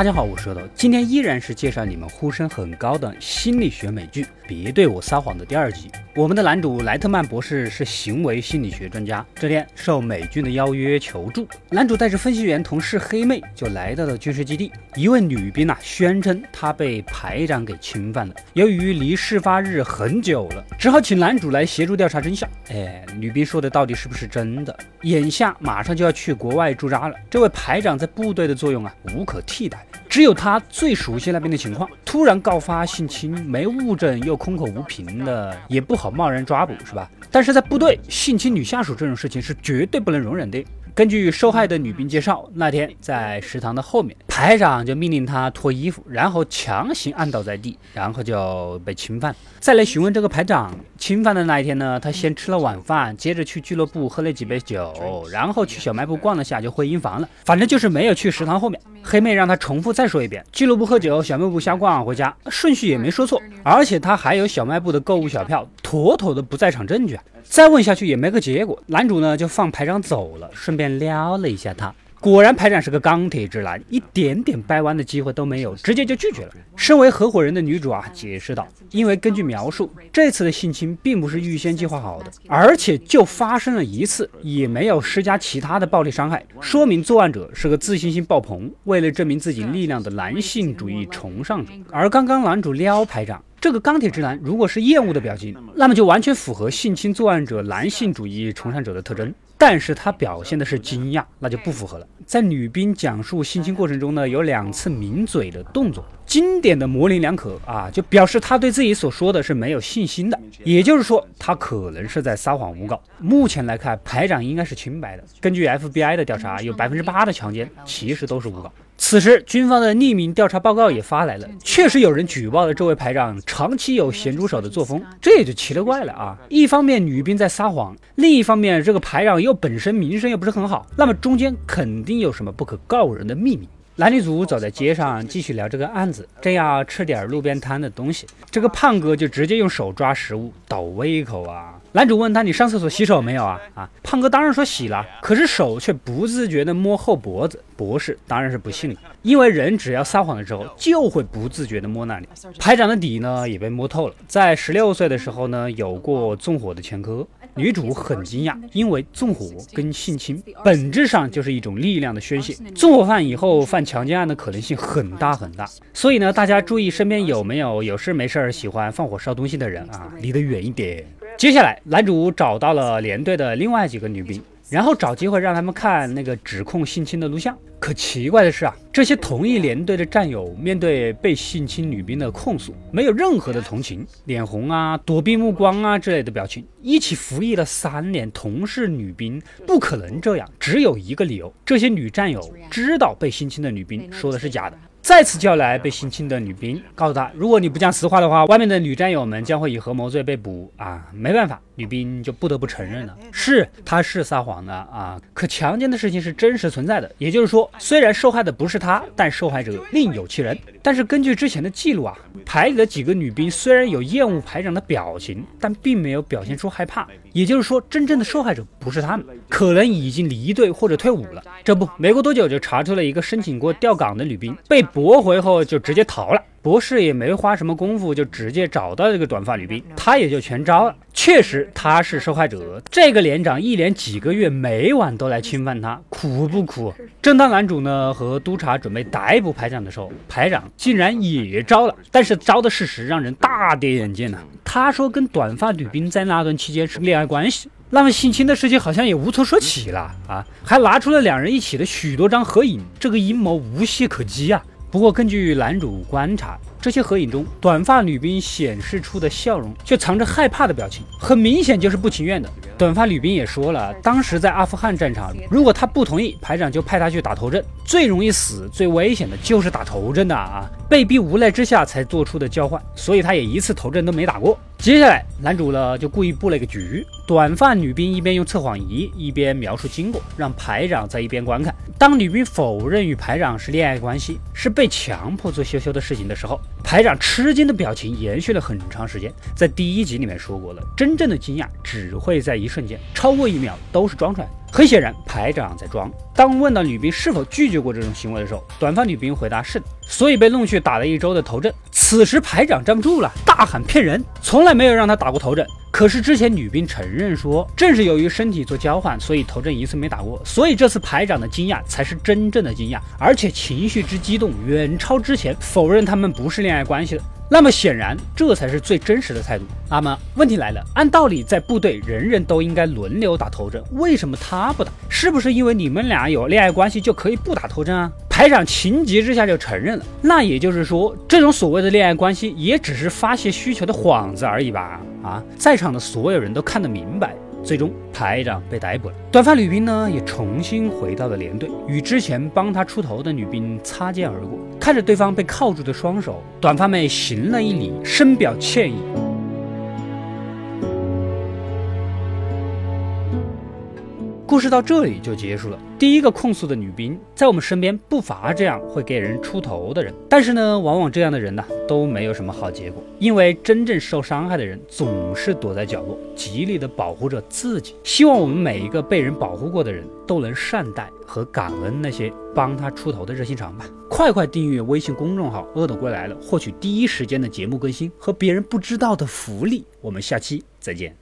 大家好，我是舌头，今天依然是介绍你们呼声很高的心理学美剧《别对我撒谎》的第二集。我们的男主莱特曼博士是行为心理学专家。这天受美军的邀约求助，男主带着分析员同事黑妹就来到了军事基地。一位女兵啊宣称她被排长给侵犯了，由于离事发日很久了，只好请男主来协助调查真相。哎，女兵说的到底是不是真的？眼下马上就要去国外驻扎了，这位排长在部队的作用啊无可替代。只有他最熟悉那边的情况，突然告发性侵，没物证又空口无凭的，也不好贸然抓捕，是吧？但是在部队性侵女下属这种事情是绝对不能容忍的。根据受害的女兵介绍，那天在食堂的后面，排长就命令他脱衣服，然后强行按倒在地，然后就被侵犯。再来询问这个排长，侵犯的那一天呢，他先吃了晚饭，接着去俱乐部喝了几杯酒，然后去小卖部逛了下就回营房了。反正就是没有去食堂后面。黑妹让他重复再说一遍：俱乐部喝酒，小卖部瞎逛，回家顺序也没说错，而且他还有小卖部的购物小票，妥妥的不在场证据啊！再问下去也没个结果，男主呢就放排长走了，顺便撩了一下他。果然，排长是个钢铁直男，一点点掰弯的机会都没有，直接就拒绝了。身为合伙人的女主啊，解释道：“因为根据描述，这次的性侵并不是预先计划好的，而且就发生了一次，也没有施加其他的暴力伤害，说明作案者是个自信心爆棚，为了证明自己力量的男性主义崇尚者。而刚刚男主撩排长这个钢铁直男，如果是厌恶的表情，那么就完全符合性侵作案者男性主义崇尚者的特征。”但是他表现的是惊讶，那就不符合了。在女兵讲述性侵过程中呢，有两次抿嘴的动作，经典的模棱两可啊，就表示他对自己所说的是没有信心的。也就是说，他可能是在撒谎诬告。目前来看，排长应该是清白的。根据 FBI 的调查，有百分之八的强奸其实都是诬告。此时，军方的匿名调查报告也发来了，确实有人举报了这位排长长期有咸猪手的作风，这也就奇了怪了啊！一方面女兵在撒谎，另一方面这个排长又本身名声又不是很好，那么中间肯定有什么不可告人的秘密。男女主走在街上继续聊这个案子，正要吃点路边摊的东西，这个胖哥就直接用手抓食物倒胃口啊！男主问他：“你上厕所洗手没有啊？”啊，胖哥当然说洗了，可是手却不自觉地摸后脖子。博士当然是不信了，因为人只要撒谎的时候，就会不自觉地摸那里。排长的底呢也被摸透了，在十六岁的时候呢，有过纵火的前科。女主很惊讶，因为纵火跟性侵本质上就是一种力量的宣泄。纵火犯以后犯强奸案的可能性很大很大，所以呢，大家注意身边有没有有事没事喜欢放火烧东西的人啊，离得远一点。接下来，男主找到了连队的另外几个女兵，然后找机会让他们看那个指控性侵的录像。可奇怪的是啊，这些同一连队的战友面对被性侵女兵的控诉，没有任何的同情，脸红啊、躲避目光啊之类的表情。一起服役了三年，同是女兵，不可能这样。只有一个理由：这些女战友知道被性侵的女兵说的是假的。再次叫来被性侵的女兵，告诉他，如果你不讲实话的话，外面的女战友们将会以合谋罪被捕啊！没办法，女兵就不得不承认了，是她是撒谎的啊！可强奸的事情是真实存在的，也就是说，虽然受害的不是她，但受害者另有其人。但是根据之前的记录啊，排里的几个女兵虽然有厌恶排长的表情，但并没有表现出害怕，也就是说，真正的受害者不是他们，可能已经离队或者退伍了。这不，没过多久就查出了一个申请过调岗的女兵被。驳回后就直接逃了，博士也没花什么功夫就直接找到这个短发女兵，他也就全招了。确实他是受害者，这个连长一连几个月每晚都来侵犯他，苦不苦？正当男主呢和督察准备逮捕排长的时候，排长竟然也招了，但是招的事实让人大跌眼镜呢。他说跟短发女兵在那段期间是恋爱关系，那么性侵的事情好像也无从说起了啊，还拿出了两人一起的许多张合影，这个阴谋无懈可击啊。不过，根据男主观察，这些合影中，短发女兵显示出的笑容却藏着害怕的表情，很明显就是不情愿的。短发女兵也说了，当时在阿富汗战场，如果她不同意，排长就派她去打头阵，最容易死、最危险的就是打头阵的啊！被逼无奈之下才做出的交换，所以她也一次头阵都没打过。接下来，男主呢就故意布了个局，短发女兵一边用测谎仪，一边描述经过，让排长在一边观看。当女兵否认与排长是恋爱关系，是被强迫做羞羞的事情的时候。排长吃惊的表情延续了很长时间。在第一集里面说过了，真正的惊讶只会在一瞬间，超过一秒都是装出来的。很显然，排长在装。当问到女兵是否拒绝过这种行为的时候，短发女兵回答是的，所以被弄去打了一周的头阵。此时排长站不住了，大喊骗人，从来没有让他打过头阵。可是之前女兵承认说，正是由于身体做交换，所以头阵一次没打过。所以这次排长的惊讶才是真正的惊讶，而且情绪之激动远超之前否认他们不是恋爱关系的。那么显然，这才是最真实的态度。那么问题来了，按道理在部队人人都应该轮流打头阵，为什么他不打？是不是因为你们俩有恋爱关系就可以不打头阵啊？排长情急之下就承认了。那也就是说，这种所谓的恋爱关系也只是发泄需求的幌子而已吧？啊，在场的所有人都看得明白。最终，排长被逮捕了。短发女兵呢，也重新回到了连队，与之前帮她出头的女兵擦肩而过。看着对方被铐住的双手，短发妹行了一礼，深表歉意。故事到这里就结束了。第一个控诉的女兵，在我们身边不乏这样会给人出头的人，但是呢，往往这样的人呢都没有什么好结果，因为真正受伤害的人总是躲在角落，极力的保护着自己。希望我们每一个被人保护过的人都能善待和感恩那些帮他出头的热心肠吧。快快订阅微信公众号“恶斗归来了”，获取第一时间的节目更新和别人不知道的福利。我们下期再见。